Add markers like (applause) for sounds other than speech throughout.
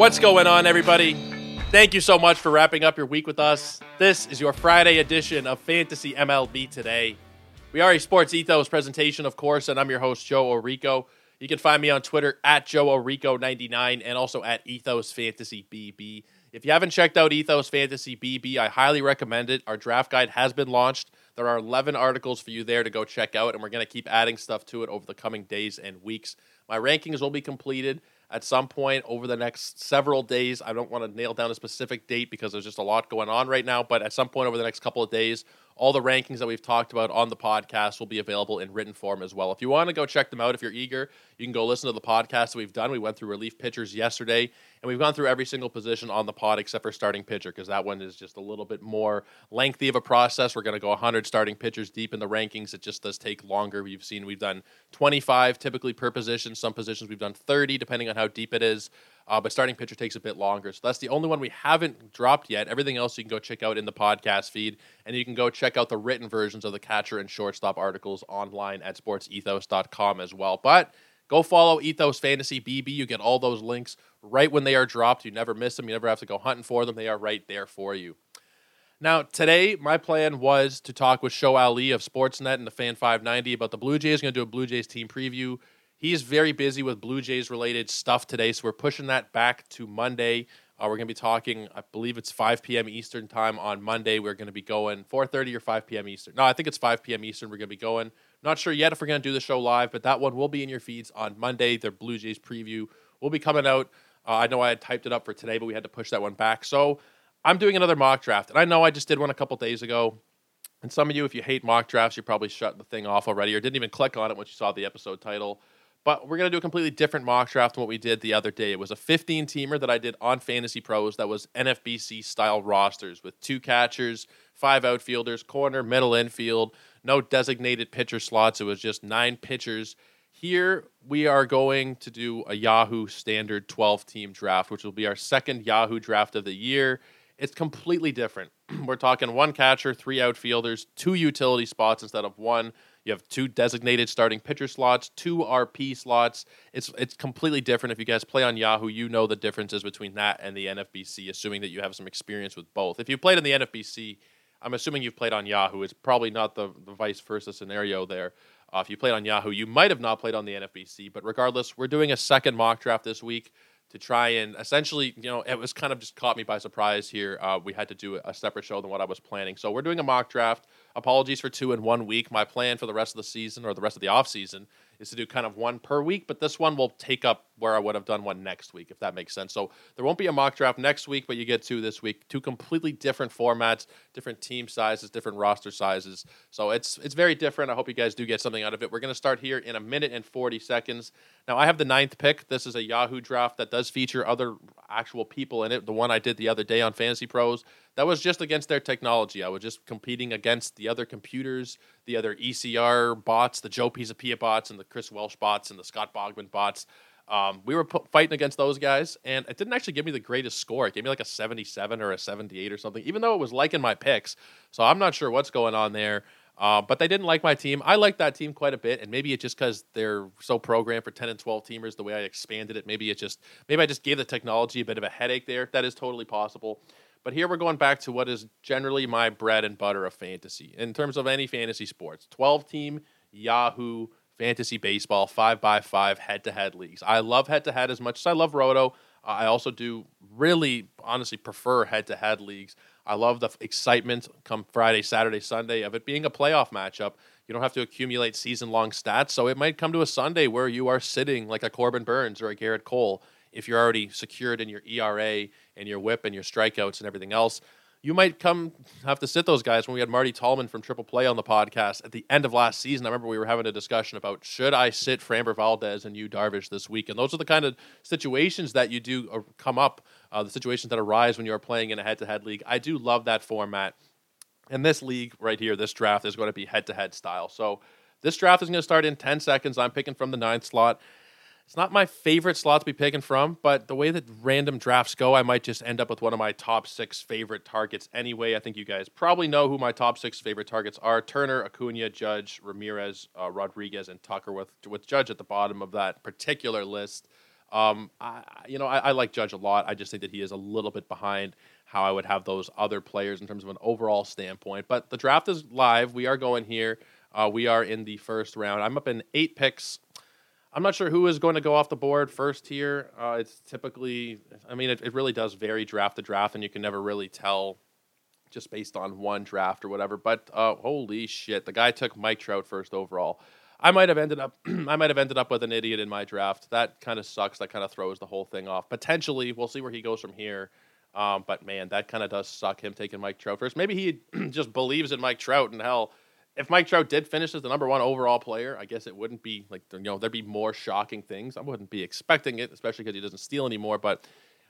What's going on, everybody? Thank you so much for wrapping up your week with us. This is your Friday edition of Fantasy MLB Today. We are a Sports Ethos presentation, of course, and I'm your host, Joe Orico. You can find me on Twitter at Joe Orico99 and also at Ethos Fantasy BB. If you haven't checked out Ethos Fantasy BB, I highly recommend it. Our draft guide has been launched. There are 11 articles for you there to go check out, and we're going to keep adding stuff to it over the coming days and weeks. My rankings will be completed at some point over the next several days. I don't want to nail down a specific date because there's just a lot going on right now, but at some point over the next couple of days, all the rankings that we've talked about on the podcast will be available in written form as well. If you want to go check them out, if you're eager, you can go listen to the podcast that we've done. We went through relief pitchers yesterday, and we've gone through every single position on the pod except for starting pitcher because that one is just a little bit more lengthy of a process. We're going to go 100 starting pitchers deep in the rankings. It just does take longer. We've seen we've done 25 typically per position. Some positions we've done 30 depending on how deep it is. Uh, but starting pitcher takes a bit longer. So that's the only one we haven't dropped yet. Everything else you can go check out in the podcast feed. And you can go check out the written versions of the catcher and shortstop articles online at sportsethos.com as well. But go follow Ethos Fantasy BB. You get all those links right when they are dropped. You never miss them. You never have to go hunting for them. They are right there for you. Now, today, my plan was to talk with Show Ali of Sportsnet and the Fan 590 about the Blue Jays. Going to do a Blue Jays team preview He's very busy with Blue Jays related stuff today, so we're pushing that back to Monday. Uh, we're going to be talking, I believe it's 5 p.m. Eastern time on Monday. We're going to be going 4:30 or 5 p.m. Eastern. No, I think it's 5 p.m. Eastern. We're going to be going. Not sure yet if we're going to do the show live, but that one will be in your feeds on Monday. The Blue Jays preview will be coming out. Uh, I know I had typed it up for today, but we had to push that one back. So I'm doing another mock draft, and I know I just did one a couple days ago. And some of you, if you hate mock drafts, you probably shut the thing off already or didn't even click on it once you saw the episode title. But we're going to do a completely different mock draft than what we did the other day. It was a 15 teamer that I did on Fantasy Pros that was NFBC style rosters with two catchers, five outfielders, corner, middle infield, no designated pitcher slots. It was just nine pitchers. Here we are going to do a Yahoo standard 12 team draft, which will be our second Yahoo draft of the year. It's completely different. (clears throat) We're talking one catcher, three outfielders, two utility spots instead of one. You have two designated starting pitcher slots, two RP slots. It's it's completely different. If you guys play on Yahoo, you know the differences between that and the NFBC, assuming that you have some experience with both. If you played in the NFBC, I'm assuming you've played on Yahoo. It's probably not the, the vice versa scenario there. Uh, if you played on Yahoo, you might have not played on the NFBC, but regardless, we're doing a second mock draft this week to try and essentially, you know, it was kind of just caught me by surprise here. Uh, we had to do a separate show than what I was planning. So we're doing a mock draft. Apologies for two in one week. My plan for the rest of the season or the rest of the off season is to do kind of one per week, but this one will take up where I would have done one next week, if that makes sense. So there won't be a mock draft next week, but you get two this week. Two completely different formats, different team sizes, different roster sizes. So it's it's very different. I hope you guys do get something out of it. We're going to start here in a minute and 40 seconds. Now I have the ninth pick. This is a Yahoo draft that does feature other actual people in it. The one I did the other day on Fantasy Pros that was just against their technology. I was just competing against the other computers, the other ECR bots, the Joe Pisapia bots, and the Chris Welsh bots, and the Scott Bogman bots. Um, we were p- fighting against those guys, and it didn't actually give me the greatest score. It gave me like a 77 or a 78 or something, even though it was liking my picks. So I'm not sure what's going on there. Uh, but they didn't like my team. I like that team quite a bit, and maybe it's just because they're so programmed for 10 and 12 teamers. The way I expanded it, maybe it just maybe I just gave the technology a bit of a headache there. That is totally possible. But here we're going back to what is generally my bread and butter of fantasy in terms of any fantasy sports 12 team Yahoo fantasy baseball, five by five head to head leagues. I love head to head as much as I love Roto. I also do really honestly prefer head to head leagues. I love the excitement come Friday, Saturday, Sunday of it being a playoff matchup. You don't have to accumulate season long stats. So it might come to a Sunday where you are sitting like a Corbin Burnes or a Gerrit Cole if you're already secured in your ERA and your whip and your strikeouts and everything else. You might come have to sit those guys when we had Marty Tallman from Triple Play on the podcast at the end of last season. I remember we were having a discussion about should I sit Framber Valdez and Yu Darvish this week, and those are the kind of situations that you do uh, come up, uh, the situations that arise when you are playing in a head-to-head league. I do love that format, and this league right here, this draft is going to be head-to-head style. So this draft is going to start in ten seconds. I'm picking from the ninth slot. It's not my favorite slot to be picking from, but the way that random drafts go, I might just end up with one of my top six favorite targets anyway. I think you guys probably know who my top six favorite targets are Turner, Acuna, Judge, Ramirez, uh, Rodriguez, and Tucker, with, with Judge at the bottom of that particular list. Um, I, you know, I, I like Judge a lot. I just think that he is a little bit behind how I would have those other players in terms of an overall standpoint. But the draft is live. We are going here. Uh, we are in the first round. I'm up in eight picks. I'm not sure who is going to go off the board first here. Uh, it's typically, I mean, it, it really does vary draft to draft, and you can never really tell just based on one draft or whatever. But uh, holy shit, the guy took Mike Trout first overall. I might have ended up, (clears throat) I might have ended up with an idiot in my draft. That kind of sucks. That kind of throws the whole thing off. Potentially, we'll see where he goes from here. Um, but man, that kind of does suck. Him taking Mike Trout first. Maybe he (clears throat) just believes in Mike Trout, and hell, if Mike Trout did finish as the number one overall player, I guess it wouldn't be like you know there'd be more shocking things. I wouldn't be expecting it, especially because he doesn't steal anymore. But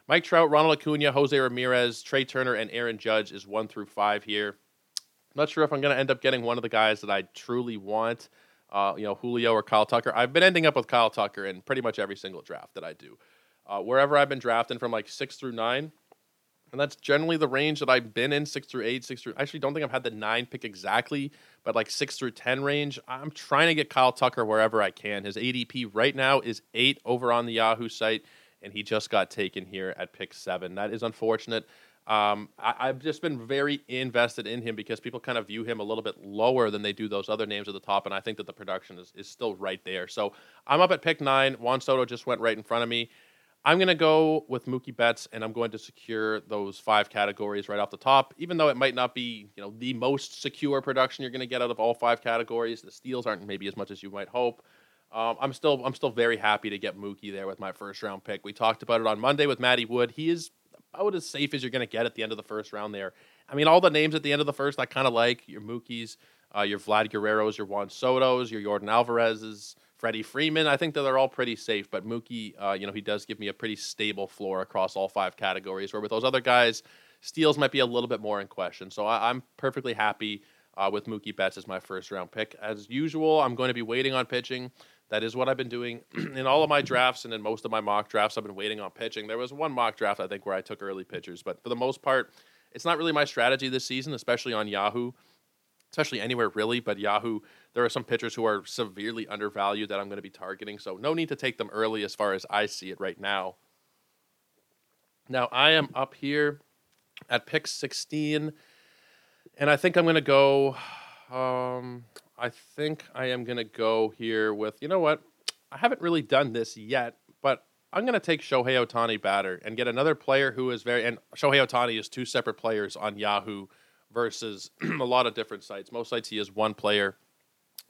Mike Trout, Ronald Acuna, Jose Ramirez, Trea Turner, and Aaron Judge is one through five here. I'm not sure if I'm going to end up getting one of the guys that I truly want. Uh, you know, Julio or Kyle Tucker. I've been ending up with Kyle Tucker in pretty much every single draft that I do. Uh, wherever I've been drafting from like six through nine, and that's generally the range that I've been in six through eight, six through. I actually don't think I've had the nine pick exactly, but like six through ten range. I'm trying to get Kyle Tucker wherever I can. His ADP right now is eight over on the Yahoo site, and he just got taken here at pick seven. That is unfortunate. Um, I, have just been very invested in him because people kind of view him a little bit lower than they do those other names at the top, and I think that the production is, is still right there. So I'm up at pick nine. Juan Soto just went right in front of me. I'm going to go with Mookie Betts, and I'm going to secure those five categories right off the top. Even though it might not be, you know, the most secure production you're going to get out of all five categories, the steals aren't maybe as much as you might hope. Um, I'm still, I'm still very happy to get Mookie there with my first round pick. We talked about it on Monday with Matty Wood. He is about as safe as you're going to get at the end of the first round. There, I mean, all the names at the end of the first, I kind of like your Mookies, uh, your Vlad Guerrero's, your Juan Soto's, your Yordan Alvarez's. Freddie Freeman. I think that they're all pretty safe, but Mookie, uh, you know, he does give me a pretty stable floor across all five categories. Where with those other guys, steals might be a little bit more in question. So I, am perfectly happy uh, with Mookie Betts as my first round pick. As usual, I'm going to be waiting on pitching. That is what I've been doing (clears throat) in all of my drafts and in most of my mock drafts. I've been waiting on pitching. There was one mock draft I think where I took early pitchers, but for the most part, it's not really my strategy this season, especially on Yahoo especially anywhere really. But Yahoo, there are some pitchers who are severely undervalued that I'm going to be targeting. So no need to take them early as far as I see it right now. Now I am up here at pick 16, and I think I'm going to go. Um, I think I am going to go here with, you know what? I haven't really done this yet, but I'm going to take Shohei Ohtani batter and get another player who is very, and Shohei Ohtani is two separate players on Yahoo versus (clears throat) a lot of different sites. Most sites he is one player.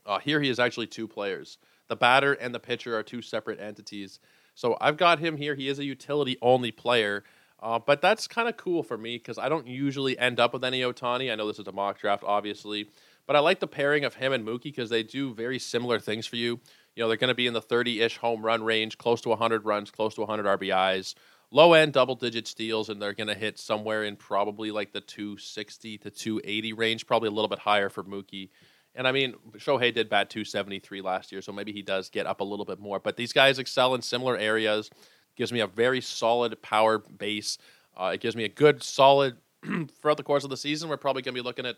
Uh, here he is actually two players. The batter and the pitcher are two separate entities. So I've got him here. He is a utility only player. Uh, but that's kind of cool for me because I don't usually end up with any Ohtani. I know this is a mock draft, obviously, but I like the pairing of him and Mookie because they do very similar things for you. You know, they're going to be in the 30 ish home run range, close to 100 runs, close to 100 RBIs low end double digit steals, and they're going to hit somewhere in probably like the 260 to 280 range, probably a little bit higher for Mookie. And I mean, Shohei did bat 273 last year, so maybe he does get up a little bit more. But these guys excel in similar areas. Gives me a very solid power base. Uh, it gives me a good, solid (clears throat) throughout the course of the season. We're probably going to be looking at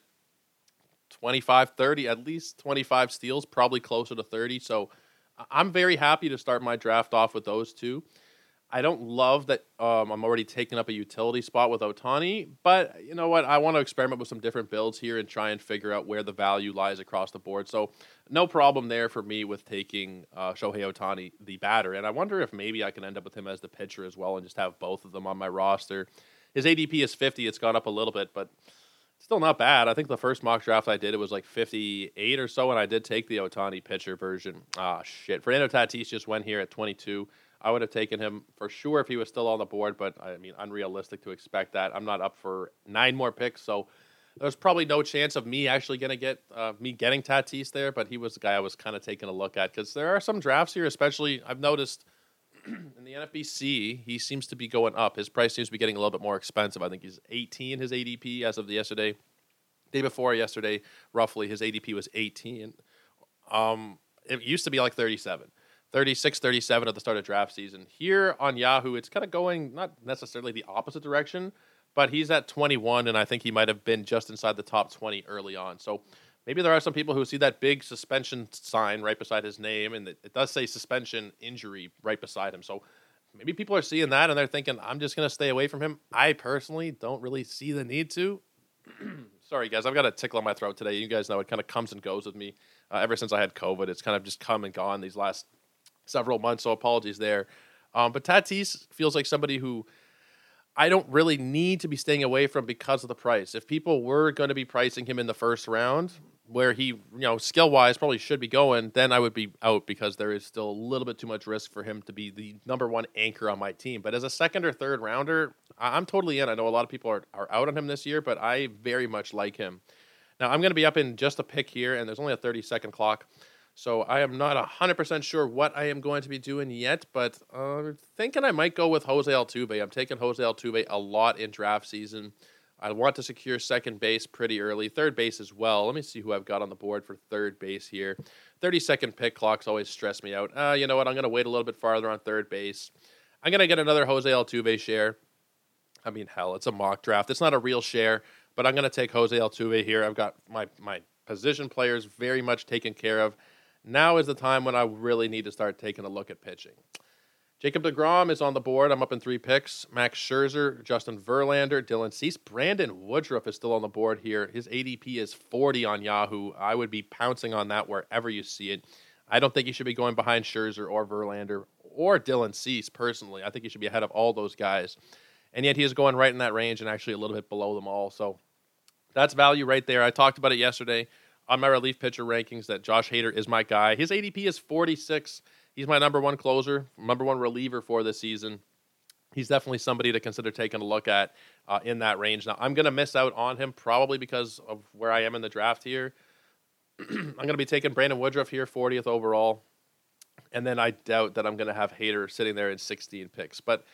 25, 30, at least 25 steals, probably closer to 30. So I'm very happy to start my draft off with those two. I don't love that um, I'm already taking up a utility spot with Ohtani, but you know what? I want to experiment with some different builds here and try and figure out where the value lies across the board. So, no problem there for me with taking uh, Shohei Ohtani, the batter. And I wonder if maybe I can end up with him as the pitcher as well and just have both of them on my roster. His ADP is 50. It's gone up a little bit, but still not bad. I think the first mock draft I did, it was like 58 or so, and I did take the Ohtani pitcher version. Ah, shit. Fernando Tatis just went here at 22. I would have taken him for sure if he was still on the board, but I mean, unrealistic to expect that. I'm not up for nine more picks, so there's probably no chance of me actually going to get uh, me getting Tatis there. But he was the guy I was kind of taking a look at because there are some drafts here, especially I've noticed (clears throat) in the NFBC, he seems to be going up. His price seems to be getting a little bit more expensive. I think he's 18 his ADP as of the yesterday, day before yesterday, roughly his ADP was 18. Um, it used to be like 37. 36 37 at the start of draft season. Here on Yahoo, it's kind of going not necessarily the opposite direction, but he's at 21, and I think he might have been just inside the top 20 early on. So maybe there are some people who see that big suspension sign right beside his name, and it, does say suspension injury right beside him. So maybe people are seeing that and they're thinking, I'm just going to stay away from him. I personally don't really see the need to. (clears throat) Sorry, guys, I've got a tickle in my throat today. You guys know it kind of comes and goes with me. Uh, ever since I had COVID, it's kind of just come and gone these last several months. So apologies there. Um, but Tatis feels like somebody who I don't really need to be staying away from because of the price. If people were going to be pricing him in the first round, where he, you know, skill wise probably should be going, then I would be out because there is still a little bit too much risk for him to be the number one anchor on my team. But as a second or third rounder, I'm totally in. I know a lot of people are, are out on him this year, but I very much like him. Now, I'm going to be up in just a pick here, and there's only a 30 second clock. So I am not 100% sure what I am going to be doing yet, but uh, I'm thinking I might go with Jose Altuve. I'm taking Jose Altuve a lot in draft season. I want to secure second base pretty early, third base as well. Let me see who I've got on the board for third base here. 30 second pick clocks always stress me out. Uh, you know what? I'm going to wait a little bit farther on third base. I'm going to get another Jose Altuve share. I mean, hell, it's a mock draft. It's not a real share, but I'm going to take Jose Altuve here. I've got my, my position players very much taken care of. Now is the time when I really need to start taking a look at pitching. Jacob DeGrom is on the board. I'm up in three picks. Max Scherzer, Justin Verlander, Dylan Cease, Brandon Woodruff is still on the board here. His ADP is 40 on Yahoo. I would be pouncing on that wherever you see it. I don't think you should be going behind Scherzer or Verlander or Dylan Cease personally. I think you should be ahead of all those guys. And yet he is going right in that range and actually a little bit below them all. So that's value right there. I talked about it yesterday on my relief pitcher rankings that Josh Hader is my guy. His ADP is 46. He's my number one closer, number one reliever for this season. He's definitely somebody to consider taking a look at uh, in that range. Now, I'm going to miss out on him probably because of where I am in the draft here. (clears throat) I'm going to be taking Brandon Woodruff here, 40th overall. And then I doubt that I'm going to have Hader sitting there in 16 picks. But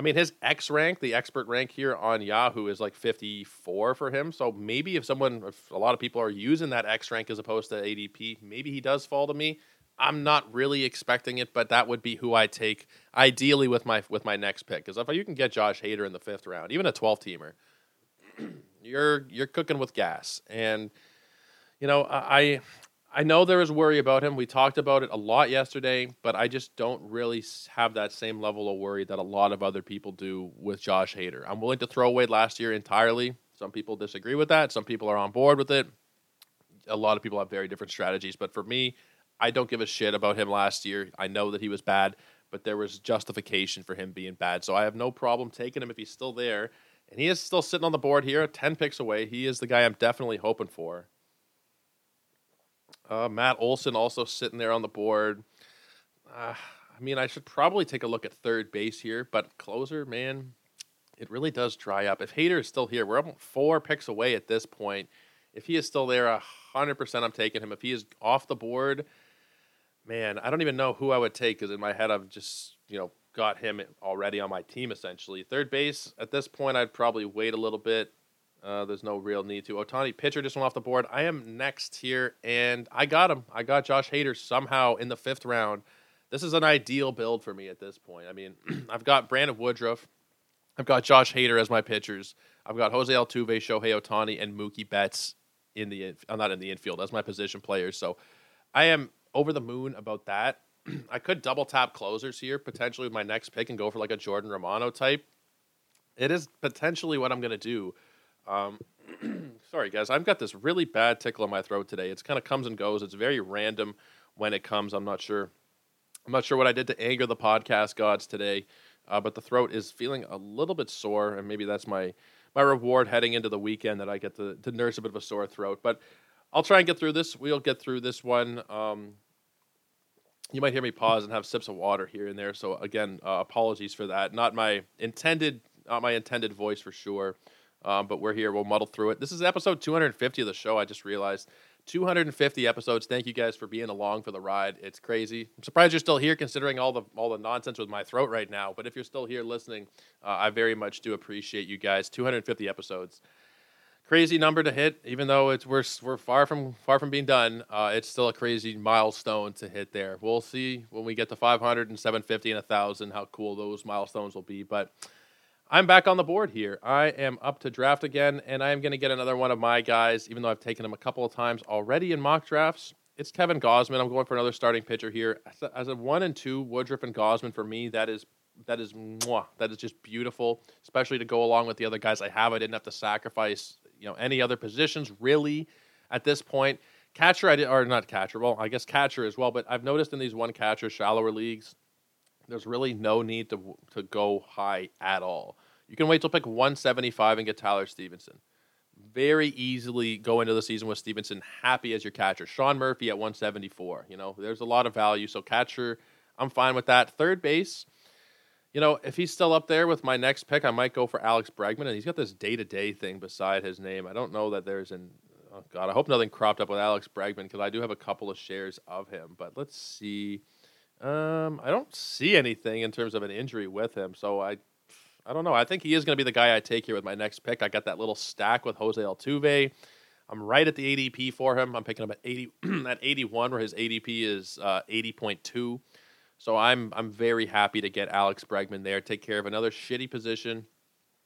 I mean, his X rank, the expert rank here on Yahoo, is like 54 for him. So maybe if someone, if a lot of people are using that X rank as opposed to ADP, maybe he does fall to me. I'm not really expecting it, but that would be who I take ideally with my with my next pick. Because if you can get Josh Hader in the fifth round, even a 12 teamer, (clears throat) you're you're cooking with gas. And you know, I I know there is worry about him. We talked about it a lot yesterday, but I just don't really have that same level of worry that a lot of other people do with Josh Hader. I'm willing to throw away last year entirely. Some people disagree with that. Some people are on board with it. A lot of people have very different strategies, but for me, I don't give a shit about him last year. I know that he was bad, but there was justification for him being bad. So I have no problem taking him if he's still there. And he is still sitting on the board here, 10 picks away. He is the guy I'm definitely hoping for. Uh, Matt Olson also sitting there on the board. Uh, I mean, I should probably take a look at third base here, but closer, man, it really does dry up. If Hader is still here, we're four picks away at this point. If he is still there, 100% I'm taking him. If he is off the board, man, I don't even know who I would take because in my head I've just you know got him already on my team essentially. Third base at this point I'd probably wait a little bit. Uh, there's no real need to. Ohtani pitcher just went off the board. I am next here, and I got him. I got Josh Hader somehow in the fifth round. This is an ideal build for me at this point. I mean, (clears throat) I've got Brandon Woodruff. I've got Josh Hader as my pitchers. I've got Jose Altuve, Shohei Ohtani, and Mookie Betts in the. I'm not in the infield as my position players. So I am over the moon about that. (clears throat) I could double tap closers here potentially with my next pick and go for like a Jordan Romano type. It is potentially what I'm going to do. Um, (clears throat) sorry, guys, I've got this really bad tickle in my throat today. It's kind of comes and goes. It's very random when it comes. I'm not sure. I'm not sure what I did to anger the podcast gods today, uh, but the throat is feeling a little bit sore, and maybe that's my my reward heading into the weekend that I get to, to nurse a bit of a sore throat. But I'll try and get through this. We'll get through this one. Um, you might hear me pause and have sips of water here and there. So again, uh, apologies for that. Not my intended, not my intended voice for sure. Um, but we're here. We'll muddle through it. This is episode 250 of the show. I just realized 250 episodes. Thank you guys for being along for the ride. It's crazy. I'm surprised you're still here, considering all the all the nonsense with my throat right now. But if you're still here listening, uh, I very much do appreciate you guys. 250 episodes crazy number to hit. Even though it's we're we're far from far from being done, uh, it's still a crazy milestone to hit there. We'll see when we get to 500 and 750 and 1,000 how cool those milestones will be. But I'm back on the board here. I am up to draft again, and I am going to get another one of my guys, even though I've taken him a couple of times already in mock drafts. It's Kevin Gausman. I'm going for another starting pitcher here. As a, one and two, Woodruff and Gausman for me, that is that is mwah, that is just beautiful, especially to go along with the other guys I have. I didn't have to sacrifice you know any other positions really at this point. Catcher, I did, or not catcher. Well, I guess catcher as well. But I've noticed in these one catcher shallower leagues, there's really no need to to go high at all. You can wait till pick 175 and get Tyler Stephenson. Very easily go into the season with Stephenson happy as your catcher. Sean Murphy at 174. You know, there's a lot of value. So catcher, I'm fine with that. Third base, you know, if he's still up there with my next pick, I might go for Alex Bregman, and he's got this day to day thing beside his name. I don't know that there's an oh god, I hope nothing cropped up with Alex Bregman because I do have a couple of shares of him. But let's see. Um, I don't see anything in terms of an injury with him, so I, I don't know. I think he is going to be the guy I take here with my next pick. I got that little stack with Jose Altuve. I'm right at the ADP for him. I'm picking him at 80 (clears throat) at 81, where his ADP is uh, 80.2. So I'm I'm very happy to get Alex Bregman there, take care of another shitty position,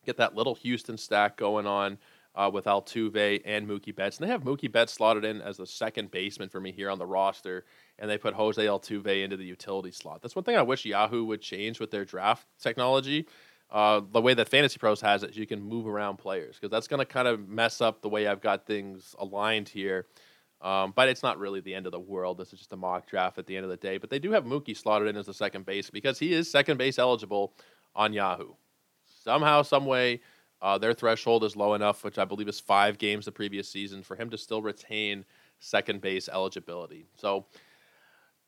get that little Houston stack going on uh, with Altuve and Mookie Betts. And they have Mookie Betts slotted in as the second baseman for me here on the roster, and they put Jose Altuve into the utility slot. That's one thing I wish Yahoo would change with their draft technology. Uh, the way that Fantasy Pros has it, you can move around players because that's going to kind of mess up the way I've got things aligned here. Um, but it's not really the end of the world. This is just a mock draft at the end of the day. But they do have Mookie slotted in as the second base because he is second base eligible on Yahoo. Somehow, some way, uh, their threshold is low enough, which I believe is five games the previous season, for him to still retain second base eligibility. So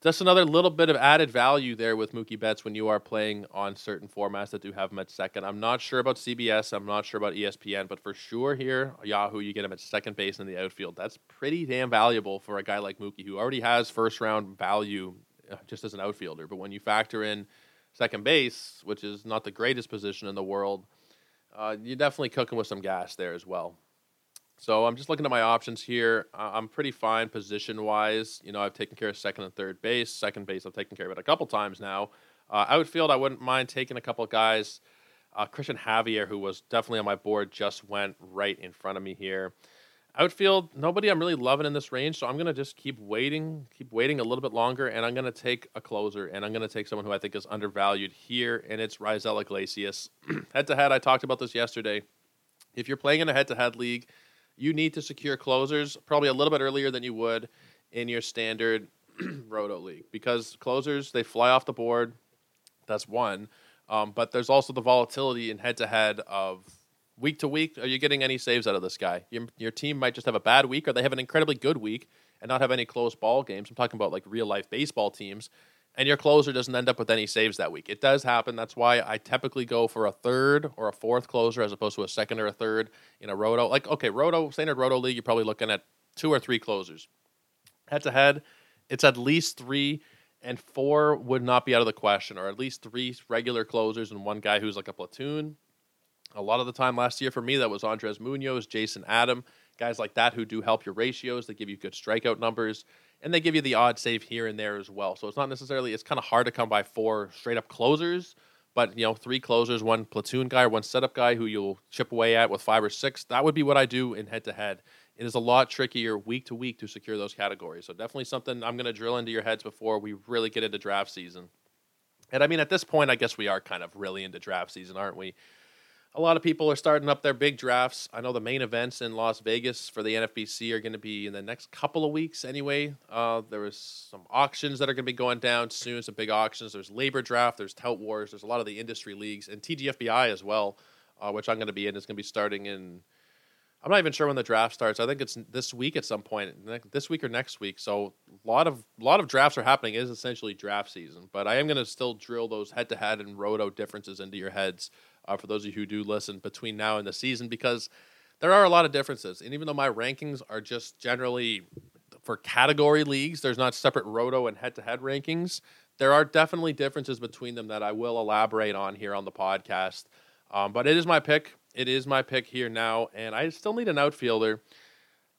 just another little bit of added value there with Mookie Betts when you are playing on certain formats that do have him at second. I'm not sure about CBS. I'm not sure about ESPN, but for sure here, Yahoo, you get him at second base in the outfield. That's pretty damn valuable for a guy like Mookie, who already has first round value uh, just as an outfielder. But when you factor in second base, which is not the greatest position in the world, uh, you're definitely cooking with some gas there as well. So I'm just looking at my options here. I'm pretty fine position wise. You know, I've taken care of second and third base. Second base, I've taken care of it a couple times now. Uh, outfield, I wouldn't mind taking a couple guys. Uh, Cristian Javier, who was definitely on my board, just went right in front of me here. Outfield, nobody I'm really loving in this range, so I'm gonna just keep waiting, keep waiting a little bit longer, and I'm gonna take a closer, and I'm gonna take someone who I think is undervalued here, and it's Raisel Iglesias. head to head, I talked about this yesterday. If you're playing in a head to head league, you need to secure closers probably a little bit earlier than you would in your standard (clears throat) roto league because closers they fly off the board. That's one, um, but there's also the volatility in head to head of week to week. Are you getting any saves out of this guy? Your, your team might just have a bad week, or they have an incredibly good week and not have any close ball games. I'm talking about like real life baseball teams and your closer doesn't end up with any saves that week. It does happen. That's why I typically go for a third or a fourth closer as opposed to a second or a third in a roto. Like, okay, roto, standard roto league, you're probably looking at two or three closers. Head to head, it's at least three, and four would not be out of the question, or at least three regular closers and one guy who's like a platoon. A lot of the time last year for me, that was Andres Munoz, Jason Adam, guys like that who do help your ratios. They give you good strikeout numbers and they give you the odd save here and there as well. So it's not necessarily it's kind of hard to come by four straight up closers, but you know three closers, one platoon guy or one setup guy who you'll chip away at with five or six. That would be what I do in head to head. It is a lot trickier week to week to secure those categories. So definitely something I'm going to drill into your heads before we really get into draft season. And I mean, at this point, I guess we are kind of really into draft season, aren't we? A lot of people are starting up their big drafts. I know the main events in Las Vegas for the NFBC are going to be in the next couple of weeks anyway. Uh, there was some auctions that are going to be going down soon, some big auctions. There's LABR Draft, there's Tout Wars, there's a lot of the industry leagues, and TGFBI as well, uh, which I'm going to be in. It's going to be starting in. I'm not even sure when the draft starts. I think it's this week at some point, this week or next week. So a lot of a lot of drafts are happening. It is essentially draft season, but I am going to still drill those head to head and roto differences into your heads uh, for those of you who do listen between now and the season because there are a lot of differences. And even though my rankings are just generally for category leagues, there's not separate roto and head to head rankings. There are definitely differences between them that I will elaborate on here on the podcast. Um, but it is my pick. It is my pick here now. And I still need an outfielder.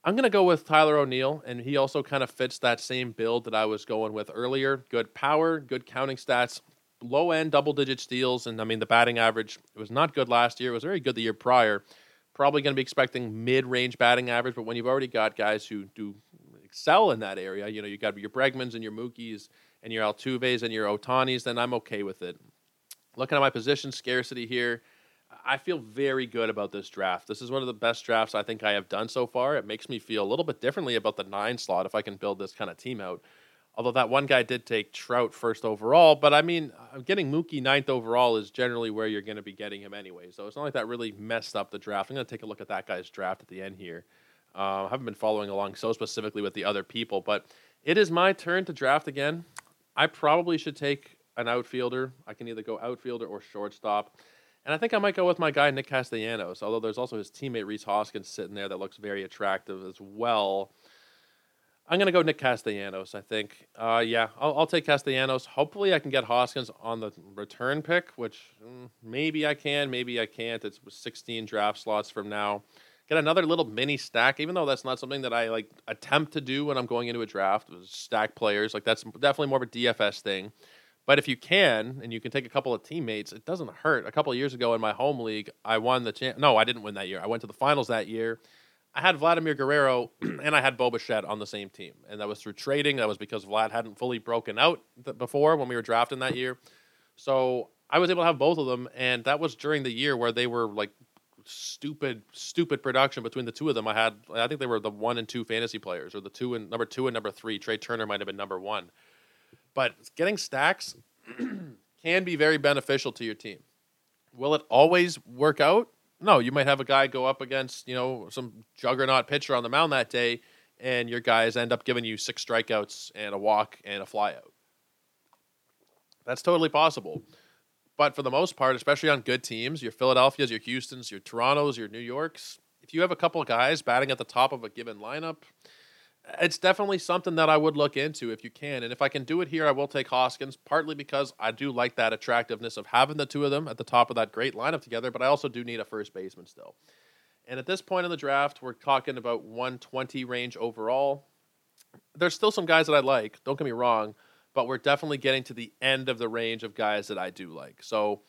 I'm going to go with Tyler O'Neill, and he also kind of fits that same build that I was going with earlier. Good power, good counting stats, low end double digit steals, and I mean the batting average was not good last year. It was very good the year prior. Probably going to be expecting mid range batting average, but when you've already got guys who do excel in that area, you know you got your Bregmans and your Mookies and your Altuves and your Ohtanis, then I'm okay with it. Looking at my position scarcity here, I feel very good about this draft. This is one of the best drafts I think I have done so far. It makes me feel a little bit differently about the nine slot if I can build this kind of team out. Although that one guy did take Trout first overall, but I mean, uh, getting Mookie ninth overall is generally where you're going to be getting him anyway. So it's not like that really messed up the draft. I'm going to take a look at that guy's draft at the end here. Uh, I haven't been following along so specifically with the other people, but it is my turn to draft again. I probably should take an outfielder. I can either go outfielder or shortstop. And I think I might go with my guy, Nick Castellanos, although there's also his teammate, Rhys Hoskins, sitting there that looks very attractive as well. I'm going to go Nick Castellanos, I think. Uh, yeah, I'll, I'll, take Castellanos. Hopefully, I can get Hoskins on the return pick, which mm, maybe I can, maybe I can't. It's 16 draft slots from now. Get another little mini stack, even though that's not something that I like attempt to do when I'm going into a draft. Stack players, like that's definitely more of a DFS thing. But if you can, and you can take a couple of teammates, it doesn't hurt. A couple of years ago in my home league, I won the champ. No, I didn't win that year. I went to the finals that year I had Vladimir Guerrero (clears throat) and I had Bo Bichette on the same team, and that was through trading. That was because Vlad hadn't fully broken out before when we were drafting that year. So I was able to have both of them, and that was during the year where they were like stupid, stupid production between the two of them. I had, I think they were the one and two fantasy players, or the two and number two and number three. Trea Turner might have been number one, but getting stacks (clears throat) can be very beneficial to your team. Will it always work out? No, you might have a guy go up against, you know, some juggernaut pitcher on the mound that day, and your guys end up giving you six strikeouts and a walk and a flyout. That's totally possible. But for the most part, especially on good teams, your Philadelphia's, your Houston's, your Toronto's, your New York's, if you have a couple of guys batting at the top of a given lineup, it's definitely something that I would look into if you can. And if I can do it here, I will take Hoskins, partly because I do like that attractiveness of having the two of them at the top of that great lineup together, but I also do need a first baseman still. And at this point in the draft, we're talking about 120 range overall. There's still some guys that I like, don't get me wrong, but we're definitely getting to the end of the range of guys that I do like. So,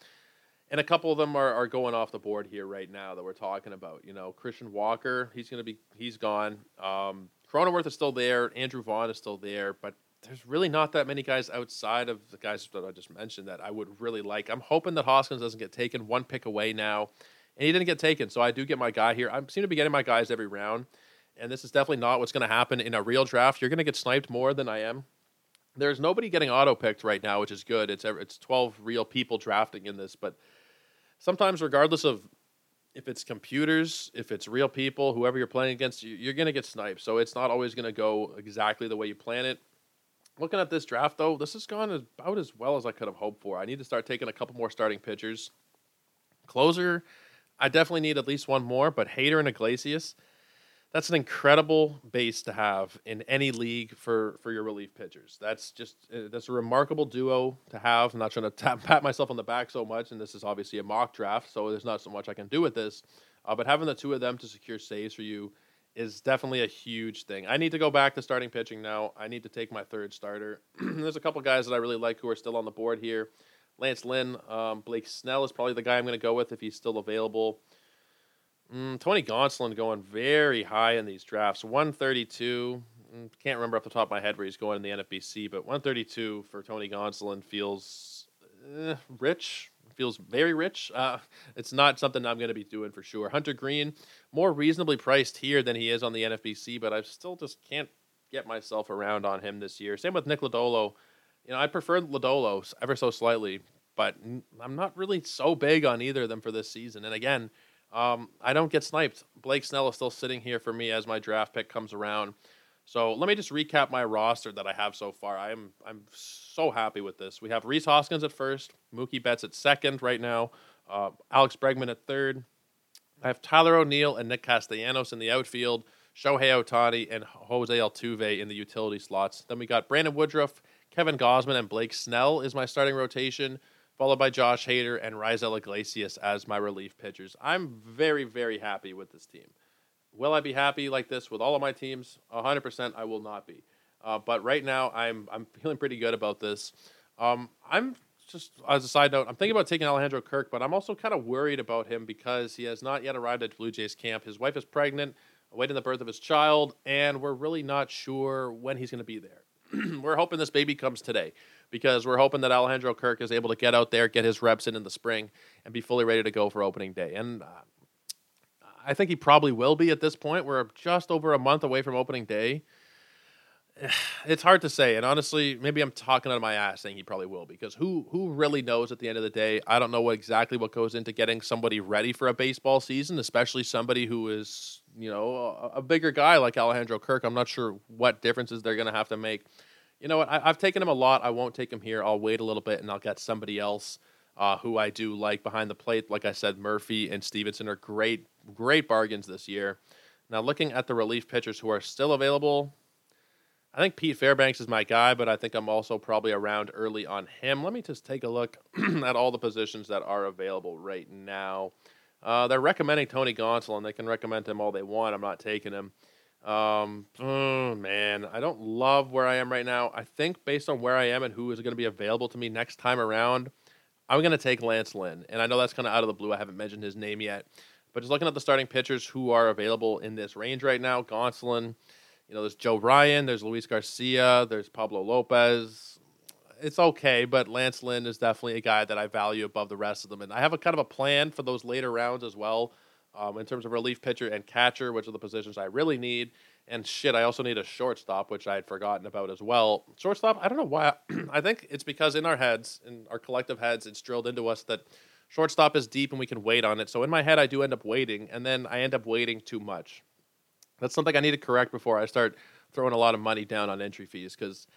and a couple of them are, are going off the board here right now that we're talking about. You know, Christian Walker, he's going to be, he's gone. Um, Cronenworth is still there. Andrew Vaughn is still there, but there's really not that many guys outside of the guys that I just mentioned that I would really like. I'm hoping that Hoskins doesn't get taken one pick away now, and he didn't get taken, so I do get my guy here. I seem to be getting my guys every round, and this is definitely not what's going to happen in a real draft. You're going to get sniped more than I am. There's nobody getting auto picked right now, which is good. It's it's 12 real people drafting in this, but sometimes, regardless of if it's computers, if it's real people, whoever you're playing against, you're going to get sniped. So it's not always going to go exactly the way you plan it. Looking at this draft, though, this has gone about as well as I could have hoped for. I need to start taking a couple more starting pitchers. Closer, I definitely need at least one more, but Hader and Iglesias – that's an incredible base to have in any league for for your relief pitchers. That's just uh, that's a remarkable duo to have. I'm not trying to tap, (laughs) pat myself on the back so much, and this is obviously a mock draft, so there's not so much I can do with this. Uh, but having the two of them to secure saves for you is definitely a huge thing. I need to go back to starting pitching now. I need to take my third starter. (clears throat) there's a couple guys that I really like who are still on the board here. Lance Lynn, um, Blake Snell is probably the guy I'm going to go with if he's still available. Mm, Tony Gonsolin going very high in these drafts. 132. Mm, can't remember off the top of my head where he's going in the NFBC, but 132 for Tony Gonsolin feels eh, rich. Feels very rich. Uh, it's not something I'm going to be doing for sure. Hunter Greene, more reasonably priced here than he is on the NFBC, but I still just can't get myself around on him this year. Same with Nick Lodolo. You know, I prefer Lodolo ever so slightly, but I'm not really so big on either of them for this season. And again, um, I don't get sniped. Blake Snell is still sitting here for me as my draft pick comes around. So let me just recap my roster that I have so far. I'm I'm so happy with this. We have Rhys Hoskins at first, Mookie Betts at second right now, uh, Alex Bregman at third. I have Tyler O'Neill and Nick Castellanos in the outfield, Shohei Ohtani and Jose Altuve in the utility slots. Then we got Brandon Woodruff, Kevin Gausman, and Blake Snell is my starting rotation followed by Josh Hader and Raisel Iglesias as my relief pitchers. I'm very, very happy with this team. Will I be happy like this with all of my teams? 100% I will not be. Uh, but right now, I'm I'm feeling pretty good about this. Um, I'm just as a side note, I'm thinking about taking Alejandro Kirk, but I'm also kind of worried about him because he has not yet arrived at Blue Jays camp. His wife is pregnant, awaiting the birth of his child, and we're really not sure when he's going to be there. (clears throat) we're hoping this baby comes today because we're hoping that Alejandro Kirk is able to get out there, get his reps in in the spring, and be fully ready to go for opening day. And uh, I think he probably will be at this point. We're just over a month away from opening day. (sighs) It's hard to say, and honestly, maybe I'm talking out of my ass saying he probably will because who who really knows at the end of the day? I don't know what exactly what goes into getting somebody ready for a baseball season, especially somebody who is you know a, a bigger guy like Alejandro Kirk. I'm not sure what differences they're going to have to make. You know what? I, have taken him a lot. I won't take him here. I'll wait a little bit and I'll get somebody else uh, who I do like behind the plate. Like I said, Murphy and Stephenson are great great bargains this year. Now, looking at the relief pitchers who are still available, I think Pete Fairbanks is my guy, but I think I'm also probably around early on him. Let me just take a look (clears throat) at all the positions that are available right now. Uh, they're recommending Tony Gonsolin. They can recommend him all they want. I'm not taking him. Um, oh, man, I don't love where I am right now. I think based on where I am and who is going to be available to me next time around, I'm going to take Lance Lynn. And I know that's kind of out of the blue. I haven't mentioned his name yet. But just looking at the starting pitchers who are available in this range right now, Gonsolin, you know, there's Joe Ryan, there's Luis Garcia, there's Pablo Lopez. It's okay, but Lance Lynn is definitely a guy that I value above the rest of them. And I have a kind of a plan for those later rounds as well, um, in terms of relief pitcher and catcher, which are the positions I really need. And shit, I also need a shortstop, which I had forgotten about as well. Shortstop, I don't know why. (clears throat) I think it's because in our heads, in our collective heads, it's drilled into us that Shortstop is deep and we can wait on it. So in my head, I do end up waiting, and then I end up waiting too much. That's something I need to correct before I start throwing a lot of money down on entry fees because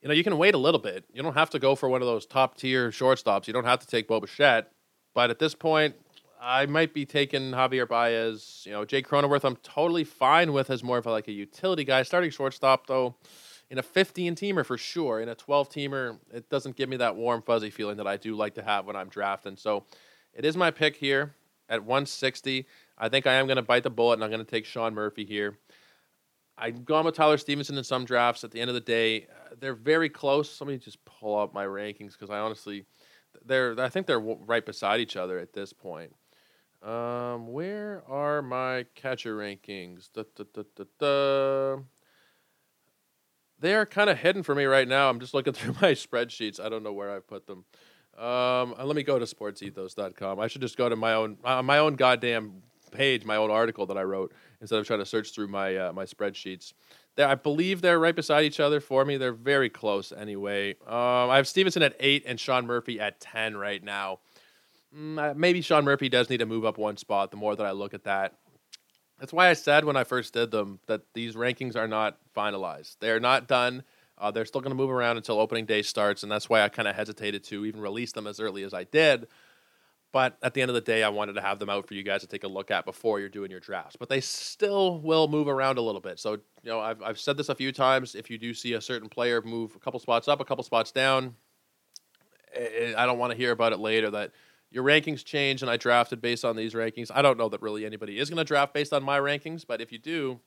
you know you can wait a little bit. You don't have to go for one of those top tier shortstops. You don't have to take Bo. But at this point, I might be taking Javier Baez. You know, Jake Cronenworth, I'm totally fine with as more of a, like a utility guy. Starting shortstop though in a 15 teamer for sure. In a 12 teamer, it doesn't give me that warm, fuzzy feeling that I do like to have when I'm drafting. So it is my pick here at 160. I think I am going to bite the bullet and I'm going to take Sean Murphy here. I've gone with Tyler Stephenson in some drafts. At the end of the day, uh, they're very close. Let me just pull up my rankings because I honestly, they're I think they're right beside each other at this point. Um, where are my catcher rankings? Da, da, da, they are kind of hidden for me right now. I'm just looking (laughs) through my spreadsheets. I don't know where I put them. Um, let me go to sportsethos.com. I should just go to my own uh, my own goddamn page, my own article that I wrote instead of trying to search through my uh, my spreadsheets. They, I believe they're right beside each other for me. They're very close anyway. Um, I have Stephenson at eight and Sean Murphy at ten right now. Mm, maybe Sean Murphy does need to move up one spot. The more that I look at that, that's why I said when I first did them that these rankings are not finalized. They are not done. Uh, they're still going to move around until opening day starts, and that's why I kind of hesitated to even release them as early as I did. But at the end of the day, I wanted to have them out for you guys to take a look at before you're doing your drafts. But they still will move around a little bit. So, you know, I've, I've said this a few times. If you do see a certain player move a couple spots up, a couple spots down, eh, I don't want to hear about it later that your rankings change and I drafted based on these rankings. I don't know that really anybody is going to draft based on my rankings, but if you do,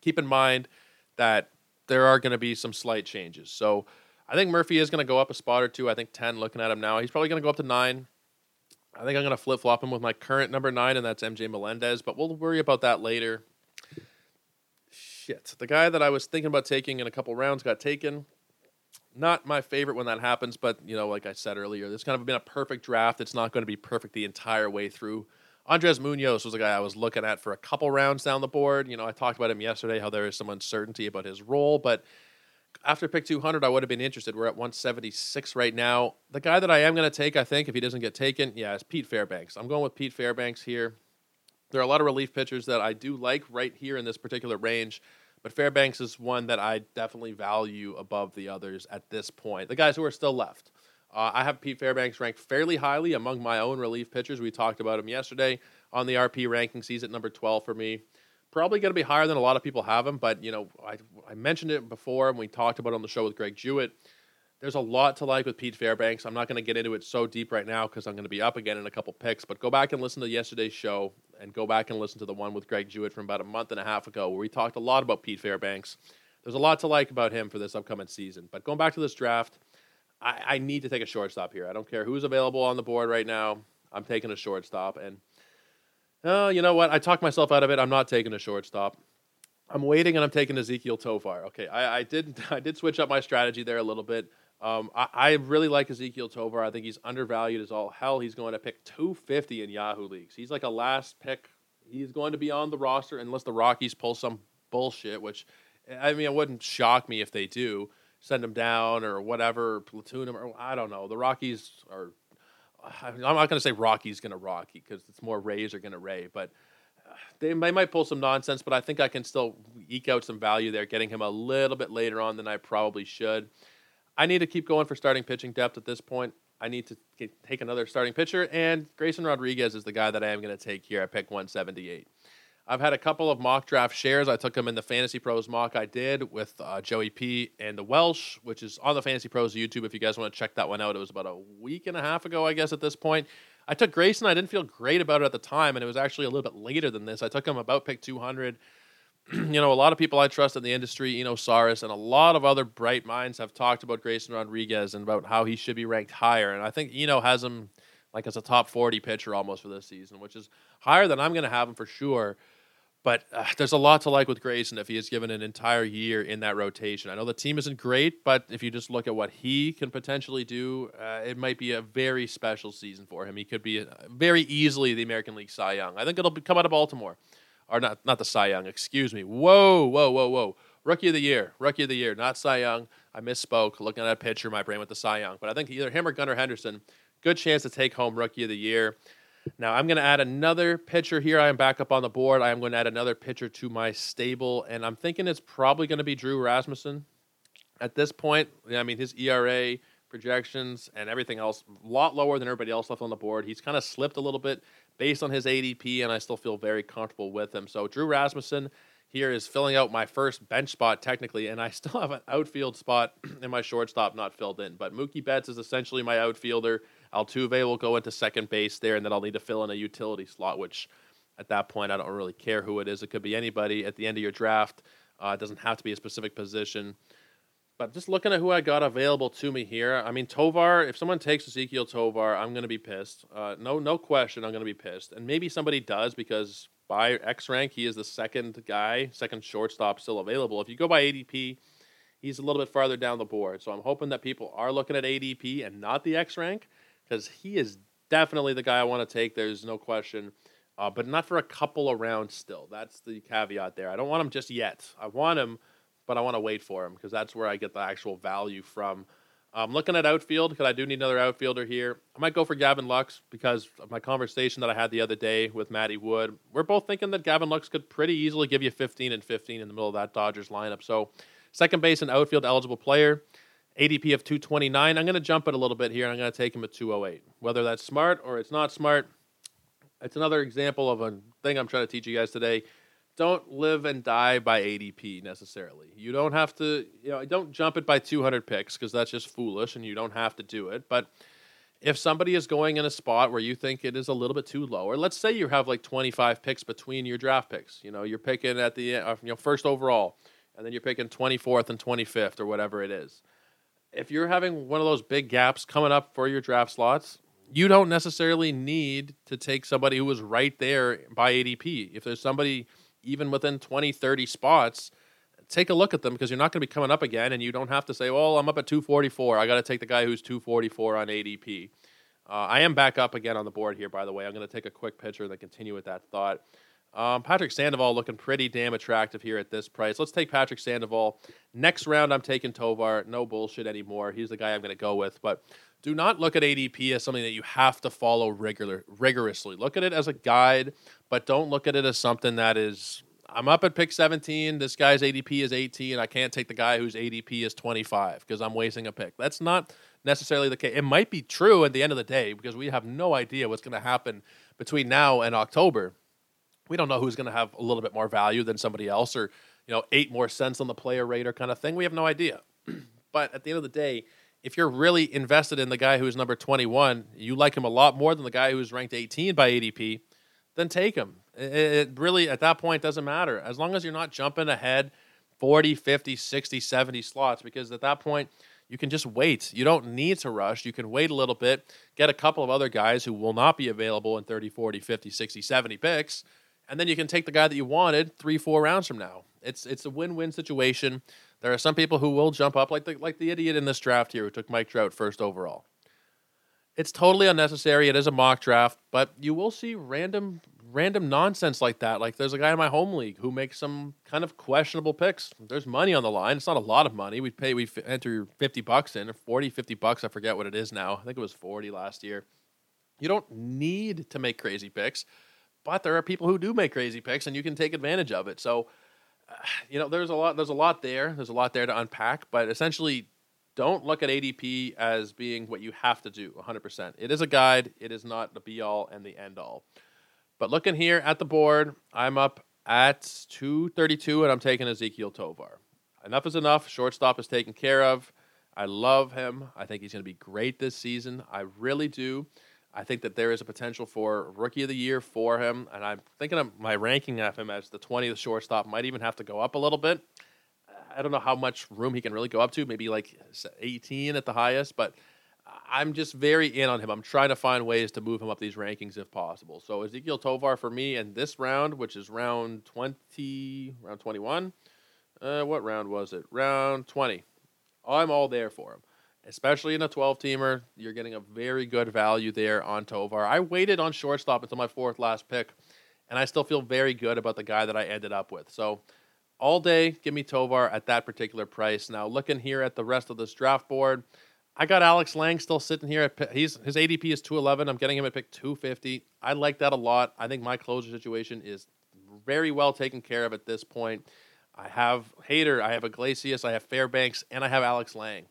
keep in mind that there are going to be some slight changes. So I think Murphy is going to go up a spot or two. I think 10 looking at him now. He's probably going to go up to 9. I think I'm going to flip flop him with my current number 9, and that's MJ Melendez, but we'll worry about that later. Shit. The guy that I was thinking about taking in a couple rounds got taken not my favorite when that happens, but you know, like I said earlier, this kind of been a perfect draft. It's not going to be perfect the entire way through. Andres Munoz was a guy I was looking at for a couple rounds down the board. You know, I talked about him yesterday how there is some uncertainty about his role, but after pick 200, I would have been interested. We're at 176 right now. The guy that I am going to take, I think, if he doesn't get taken, yeah, is Pete Fairbanks. I'm going with Pete Fairbanks here. There are a lot of relief pitchers that I do like right here in this particular range. But Fairbanks is one that I definitely value above the others at this point. The guys who are still left. Uh, I have Pete Fairbanks ranked fairly highly among my own relief pitchers. We talked about him yesterday on the RP rankings. He's at number 12 for me. Probably going to be higher than a lot of people have him, but you know, I, I mentioned it before and we talked about it on the show with Greg Jewett. There's a lot to like with Pete Fairbanks. I'm not going to get into it so deep right now because I'm going to be up again in a couple picks. But go back and listen to yesterday's show and go back and listen to the one with Greg Jewett from about a month and a half ago where we talked a lot about Pete Fairbanks. There's a lot to like about him for this upcoming season. But going back to this draft, I, I need to take a shortstop here. I don't care who's available on the board right now. I'm taking a shortstop. And, oh, you know what? I talked myself out of it. I'm not taking a shortstop. I'm waiting and I'm taking Ezequiel Tovar. Okay, I, I did (laughs) I did switch up my strategy there a little bit. Um, I, I, really like Ezequiel Tovar. I think he's undervalued as all hell. He's going to pick 250 in Yahoo leagues. He's like a last pick. He's going to be on the roster unless the Rockies pull some bullshit, which I mean, it wouldn't shock me if they do send him down or whatever, platoon him, or I don't know. The Rockies are. I'm not going to say Rockies going to Rocky because it's more Rays are going to Ray, but uh, they, they might pull some nonsense. But I think I can still eke out some value there, getting him a little bit later on than I probably should. I need to keep going for starting pitching depth at this point. I need to get, take another starting pitcher, and Grayson Rodriguez is the guy that I am going to take here. I pick 178. I've had a couple of mock draft shares. I took them in the Fantasy Pros mock I did with uh, Joey P and the Welsh, which is on the Fantasy Pros YouTube. If you guys want to check that one out, it was about a week and a half ago, I guess, at this point. I took Grayson. I didn't feel great about it at the time, and it was actually a little bit later than this. I took him about pick 200. (clears throat) you know, a lot of people I trust in the industry, Eno Sarris, and a lot of other bright minds have talked about Grayson Rodriguez and about how he should be ranked higher. And I think Eno has him like as a top 40 pitcher almost for this season, which is higher than I'm going to have him for sure. But uh, there's a lot to like with Grayson if he is given an entire year in that rotation. I know the team isn't great, but if you just look at what he can potentially do, uh, it might be a very special season for him. He could be uh, very easily the American League Cy Young. I think it'll come out of Baltimore or not not the Cy Young, excuse me. Whoa, whoa, whoa, whoa. Rookie of the year, rookie of the year, not Cy Young. I misspoke. Looking at that picture, my brain went to Cy Young. But I think either him or Gunnar Henderson, good chance to take home rookie of the year. Now I'm going to add another pitcher here. I am back up on the board. I am going to add another pitcher to my stable, and I'm thinking it's probably going to be Drew Rasmussen. At this point, I mean his ERA projections and everything else a lot lower than everybody else left on the board. He's kind of slipped a little bit based on his ADP, and I still feel very comfortable with him. So Drew Rasmussen here is filling out my first bench spot technically, and I still (laughs) have an outfield spot (clears throat) in my shortstop not filled in. But Mookie Betts is essentially my outfielder. Altuve will go into second base there, and then I'll need to fill in a utility slot, which at that point I don't really care who it is. It could be anybody at the end of your draft. Uh, it doesn't have to be a specific position. But just looking at who I got available to me here, I mean Tovar. If someone takes Ezequiel Tovar, I'm going to be pissed. Uh, no, no question, I'm going to be pissed. And maybe somebody does because by X rank, he is the second guy, second shortstop still available. If you go by ADP, he's a little bit farther down the board. So I'm hoping that people are looking at ADP and not the X rank because he is definitely the guy I want to take. There's no question. Uh, but not for a couple of rounds still. That's the caveat there. I don't want him just yet. I want him but I want to wait for him because that's where I get the actual value from. I'm looking at outfield because I do need another outfielder here. I might go for Gavin Lux because of my conversation that I had the other day with Matty Wood. We're both thinking that Gavin Lux could pretty easily give you 15 and 15 in the middle of that Dodgers lineup. So, second base and outfield eligible player, ADP of 229. I'm going to jump it a little bit here and I'm going to take him at 208. Whether that's smart or it's not smart, it's another example of a thing I'm trying to teach you guys today don't live and die by ADP necessarily. You don't have to, you know, don't jump it by 200 picks because that's just foolish and you don't have to do it. But if somebody is going in a spot where you think it is a little bit too low, or let's say you have like 25 picks between your draft picks, you know, you're picking at the, uh, you know, first overall, and then you're picking 24th and 25th or whatever it is. If you're having one of those big gaps coming up for your draft slots, you don't necessarily need to take somebody who was right there by ADP. If there's somebody even within 20, 30 spots, take a look at them because you're not going to be coming up again, and you don't have to say, "Well, I'm up at 244. I got to take the guy who's 244 on ADP." Uh, I am back up again on the board here, by the way. I'm going to take a quick picture and then continue with that thought. Um, Patrick Sandoval looking pretty damn attractive here at this price. Let's take Patrick Sandoval. Next round, I'm taking Tovar. No bullshit anymore. He's the guy I'm going to go with. But do not look at ADP as something that you have to follow regular rigorously. Look at it as a guide, but don't look at it as something that is I'm up at pick 17. This guy's ADP is 18. I can't take the guy whose ADP is 25 because I'm wasting a pick. That's not necessarily the case. It might be true at the end of the day because we have no idea what's going to happen between now and October. We don't know who's going to have a little bit more value than somebody else or, you know, eight more cents on the player rater kind of thing. We have no idea. (clears throat) but at the end of the day, if you're really invested in the guy who's number 21, you like him a lot more than the guy who's ranked 18 by ADP, then take him. It really, at that point, doesn't matter. As long as you're not jumping ahead 40, 50, 60, 70 slots, because at that point, you can just wait. You don't need to rush. You can wait a little bit, get a couple of other guys who will not be available in 30, 40, 50, 60, 70 picks, and then you can take the guy that you wanted three, four rounds from now. It's it's a win-win situation. There are some people who will jump up, like the like the idiot in this draft here who took Mike Trout first overall. It's totally unnecessary. It is a mock draft, but you will see random random nonsense like that. Like there's a guy in my home league who makes some kind of questionable picks. There's money on the line. It's not a lot of money. We pay we enter 50 bucks in, or 40, 50 bucks, I forget what it is now. I think it was 40 last year. You don't need to make crazy picks, but there are people who do make crazy picks and you can take advantage of it. So (sighs) you know, there's a lot there's a lot there. There's a lot there to unpack, but essentially don't look at ADP as being what you have to do 100%. It is a guide, it is not the be all and the end all. But looking here at the board, I'm up at 232 and I'm taking Ezequiel Tovar. Enough is enough. Shortstop is taken care of. I love him. I think he's going to be great this season. I really do. I think that there is a potential for rookie of the year for him, and I'm thinking of my ranking of him as the 20th shortstop might even have to go up a little bit. I don't know how much room he can really go up to, maybe like 18 at the highest, but I'm just very in on him. I'm trying to find ways to move him up these rankings if possible. So Ezequiel Tovar for me in this round, which is round 20, round 21. Uh, what round was it? Round 20. I'm all there for him, especially in a 12 teamer. You're getting a very good value there on Tovar. I waited on shortstop until my fourth last pick, and I still feel very good about the guy that I ended up with. So all day, give me Tovar at that particular price. Now, looking here at the rest of this draft board. I got Alex Lange still sitting here. At, he's his ADP is two eleven. I'm getting him at pick two fifty. I like that a lot. I think my closer situation is very well taken care of at this point. I have Hader, I have Iglesias, I have Fairbanks, and I have Alex Lange.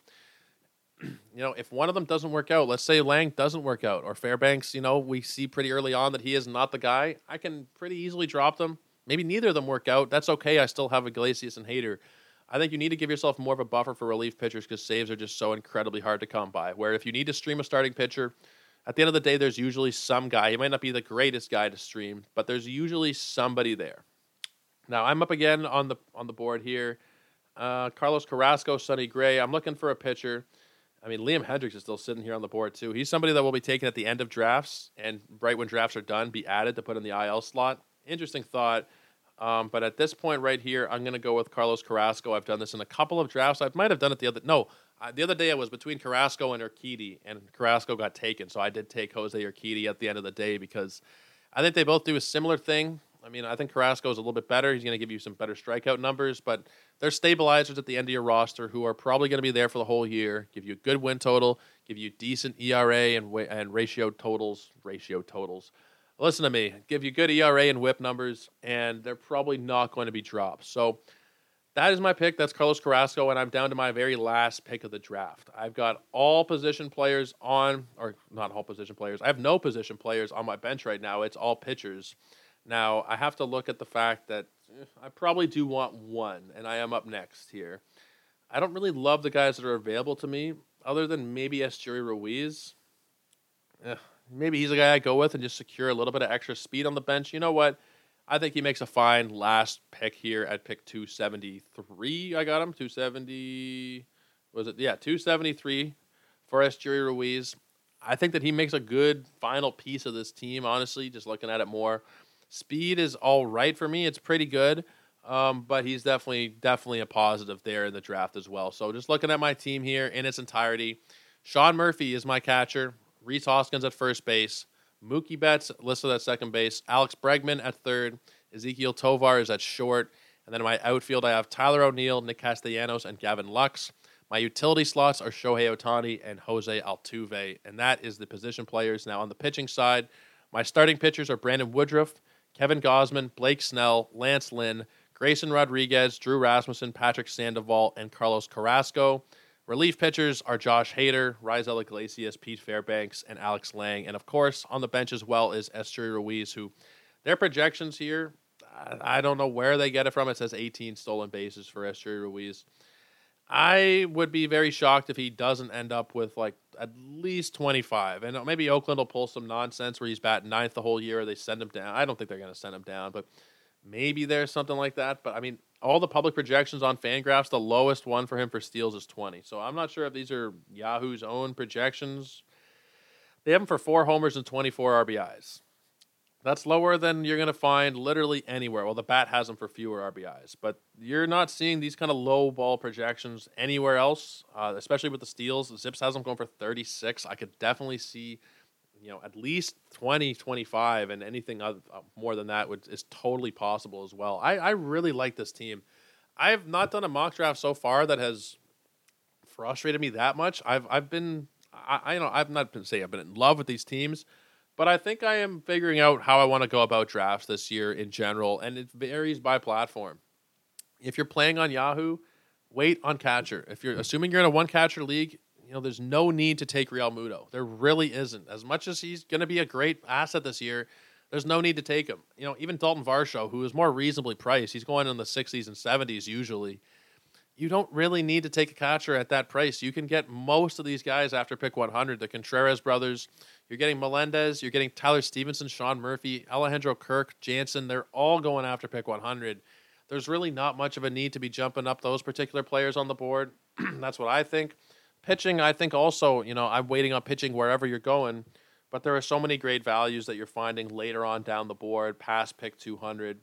(clears throat) you know, if one of them doesn't work out, let's say Lange doesn't work out, or Fairbanks, you know, we see pretty early on that he is not the guy. I can pretty easily drop them. Maybe neither of them work out. That's okay. I still have Iglesias and Hader. I think you need to give yourself more of a buffer for relief pitchers because saves are just so incredibly hard to come by. Where if you need to stream a starting pitcher, at the end of the day, there's usually some guy. He might not be the greatest guy to stream, but there's usually somebody there. Now I'm up again on the on the board here. Uh, Carlos Carrasco, Sonny Gray. I'm looking for a pitcher. I mean, Liam Hendriks is still sitting here on the board too. He's somebody that will be taken at the end of drafts and right when drafts are done, be added to put in the IL slot. Interesting thought. Um, but at this point right here, I'm going to go with Carlos Carrasco. I've done this in a couple of drafts. I might have done it the other no, the other day I was between Carrasco and Urquidy, and Carrasco got taken, so I did take Jose Urquidy at the end of the day because I think they both do a similar thing. I mean, I think Carrasco is a little bit better. He's going to give you some better strikeout numbers, but they're stabilizers at the end of your roster who are probably going to be there for the whole year, give you a good win total, give you decent ERA and and ratio totals, ratio totals listen to me, give you good ERA and WHIP numbers, and they're probably not going to be dropped. So that is my pick. That's Carlos Carrasco, and I'm down to my very last pick of the draft. I've got all position players on, or not all position players. I have no position players on my bench right now. It's all pitchers. Now, I have to look at the fact that eh, I probably do want one, and I am up next here. I don't really love the guys that are available to me, other than maybe Esteury Ruiz. Eh, maybe he's a guy I go with and just secure a little bit of extra speed on the bench. You know what? I think he makes a fine last pick here at pick 273. I got him 270. Was it? Yeah, 273 for Esteury Ruiz. I think that he makes a good final piece of this team. Honestly, just looking at it more, speed is all right for me. It's pretty good, um, but he's definitely definitely a positive there in the draft as well. So just looking at my team here in its entirety, Sean Murphy is my catcher. Rhys Hoskins at first base, Mookie Betts listed at second base, Alex Bregman at third, Ezequiel Tovar is at short, and then in my outfield I have Tyler O'Neill, Nick Castellanos, and Gavin Lux. My utility slots are Shohei Ohtani and Jose Altuve, and that is the position players. Now on the pitching side, my starting pitchers are Brandon Woodruff, Kevin Gausman, Blake Snell, Lance Lynn, Grayson Rodriguez, Drew Rasmussen, Patrick Sandoval, and Carlos Carrasco. Relief pitchers are Josh Hader, Raisel Iglesias, Pete Fairbanks, and Alex Lange. And of course, on the bench as well is Esteury Ruiz, who their projections here, I don't know where they get it from. It says 18 stolen bases for Esteury Ruiz. I would be very shocked if he doesn't end up with like at least 25. And uh, maybe Oakland will pull some nonsense where he's batting ninth the whole year they send him down. I don't think they're going to send him down, but maybe there's something like that. But I mean, all the public projections on Fangraphs, the lowest one for him for steals is 20. So I'm not sure if these are Yahoo's own projections. They have him for four homers and 24 RBIs. That's lower than you're going to find literally anywhere. Well, the bat has them for fewer RBIs, but you're not seeing these kind of low ball projections anywhere else, uh, especially with the steals. The ZiPS has them going for 36. I could definitely see, you know, at least 20, 25, and anything other, uh, more than that would, is totally possible as well. I, I really like this team. I have not done a mock draft so far that has frustrated me that much. I've I've been I, I you know I've not been say I've been in love with these teams but I think I am figuring out how I want to go about drafts this year in general, and it varies by platform. If you're playing on Yahoo, wait on catcher. If you're assuming you're in a one catcher league, you know there's no need to take Realmuto. There really isn't. As much as he's going to be a great asset this year, there's no need to take him. You know, even Dalton Varsho, who is more reasonably priced, he's going in the 60s and 70s usually. You don't really need to take a catcher at that price. You can get most of these guys after pick 100. The Contreras brothers, you're getting Melendez, you're getting Tyler Stephenson, Sean Murphy, Alejandro Kirk, Jansen. They're all going after pick 100. There's really not much of a need to be jumping up those particular players on the board. (clears throat) That's what I think. Pitching, I think also, you know, I'm waiting on pitching wherever you're going, but there are so many great values that you're finding later on down the board, past pick 200.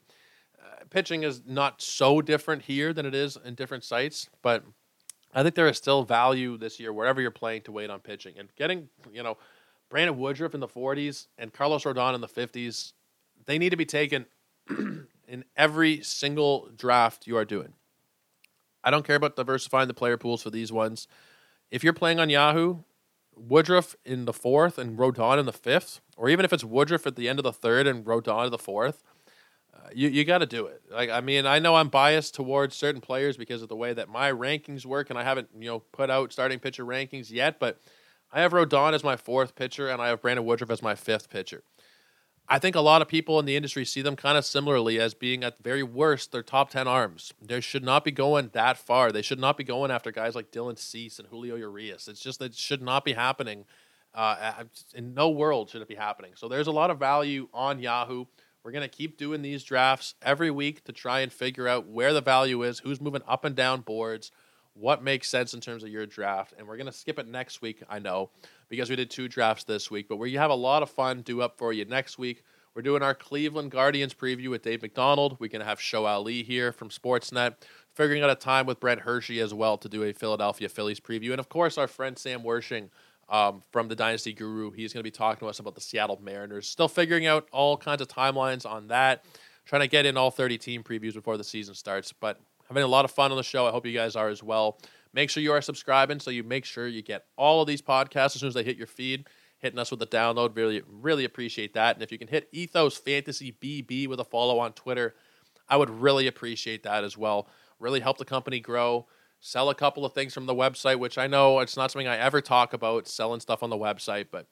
Uh, pitching is not so different here than it is in different sites, but I think there is still value this year wherever you're playing to wait on pitching and getting, you know, Brandon Woodruff in the 40s and Carlos Rodon in the 50s, they need to be taken (clears throat) in every single draft you are doing. I don't care about diversifying the player pools for these ones. If you're playing on Yahoo, Woodruff in the fourth and Rodon in the fifth, or even if it's Woodruff at the end of the third and Rodon in the fourth, uh, you you got to do it. Like I mean, I know I'm biased towards certain players because of the way that my rankings work, and I haven't you know put out starting pitcher rankings yet, but I have Rodon as my fourth pitcher, and I have Brandon Woodruff as my fifth pitcher. I think a lot of people in the industry see them kind of similarly as being at very worst their top 10 arms. They should not be going that far. They should not be going after guys like Dylan Cease and Julio Urias. It's just that it should not be happening. Uh, in no world should it be happening. So there's a lot of value on Yahoo. We're going to keep doing these drafts every week to try and figure out where the value is, who's moving up and down boards, what makes sense in terms of your draft. And we're going to skip it next week, I know, because we did two drafts this week. But we have a lot of fun due up for you next week. We're doing our Cleveland Guardians preview with Dave McDonald. We're going to have Show Ali here from Sportsnet, figuring out a time with Brent Hershey as well to do a Philadelphia Phillies preview. And of course, our friend Sam Wershing um, from the Dynasty Guru. He's going to be talking to us about the Seattle Mariners. Still figuring out all kinds of timelines on that. Trying to get in all 30 team previews before the season starts. But having a lot of fun on the show. I hope you guys are as well. Make sure you are subscribing so you make sure you get all of these podcasts as soon as they hit your feed. Hitting us with a download, really, really appreciate that. And if you can hit Ethos Fantasy BB with a follow on Twitter, I would really appreciate that as well. Really help the company grow. Sell a couple of things from the website, which I know it's not something I ever talk about selling stuff on the website, but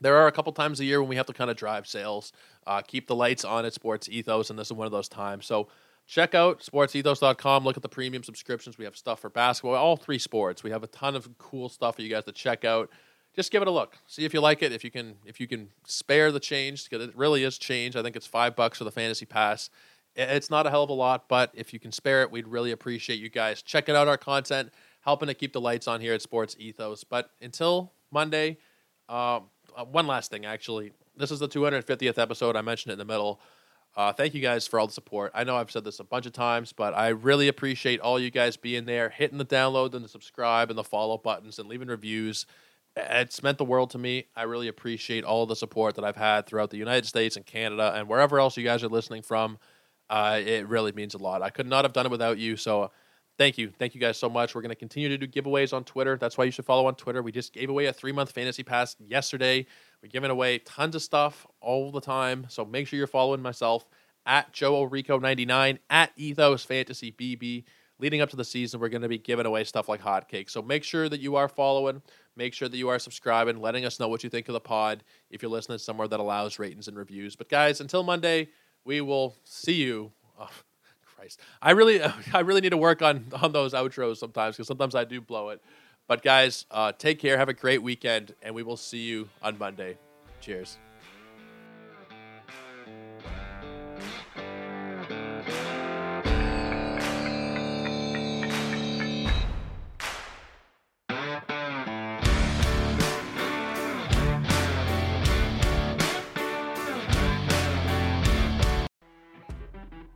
there are a couple times a year when we have to kind of drive sales, uh, keep the lights on at Sports Ethos, and this is one of those times. So check out sportsethos.com. Look at the premium subscriptions. We have stuff for basketball, all three sports. We have a ton of cool stuff for you guys to check out. Just give it a look. See if you like it. If you can, if you can spare the change, because it really is change. I think it's five bucks for the fantasy pass. It's not a hell of a lot, but if you can spare it, we'd really appreciate you guys checking out our content, helping to keep the lights on here at Sports Ethos. But until Monday, um, uh, one last thing actually. This is the 250th episode. I mentioned it in the middle. Uh, thank you guys for all the support. I know I've said this a bunch of times, but I really appreciate all you guys being there, hitting the download and the subscribe and the follow buttons and leaving reviews. It's meant the world to me. I really appreciate all the support that I've had throughout the United States and Canada and wherever else you guys are listening from. Uh, it really means a lot. I could not have done it without you. So thank you. Thank you guys so much. We're going to continue to do giveaways on Twitter. That's why you should follow on Twitter. We just gave away a three month fantasy pass yesterday. We're giving away tons of stuff all the time. So make sure you're following myself at Joe Orico99 at Ethos Fantasy BB. Leading up to the season, we're going to be giving away stuff like hotcakes. So make sure that you are following. Make sure that you are subscribing, letting us know what you think of the pod if you're listening somewhere that allows ratings and reviews. But guys, until Monday, we will see you. Oh, Christ, I really, (laughs) I really need to work on on those outros sometimes because sometimes I do blow it. But guys, uh, take care, have a great weekend, and we will see you on Monday. Cheers.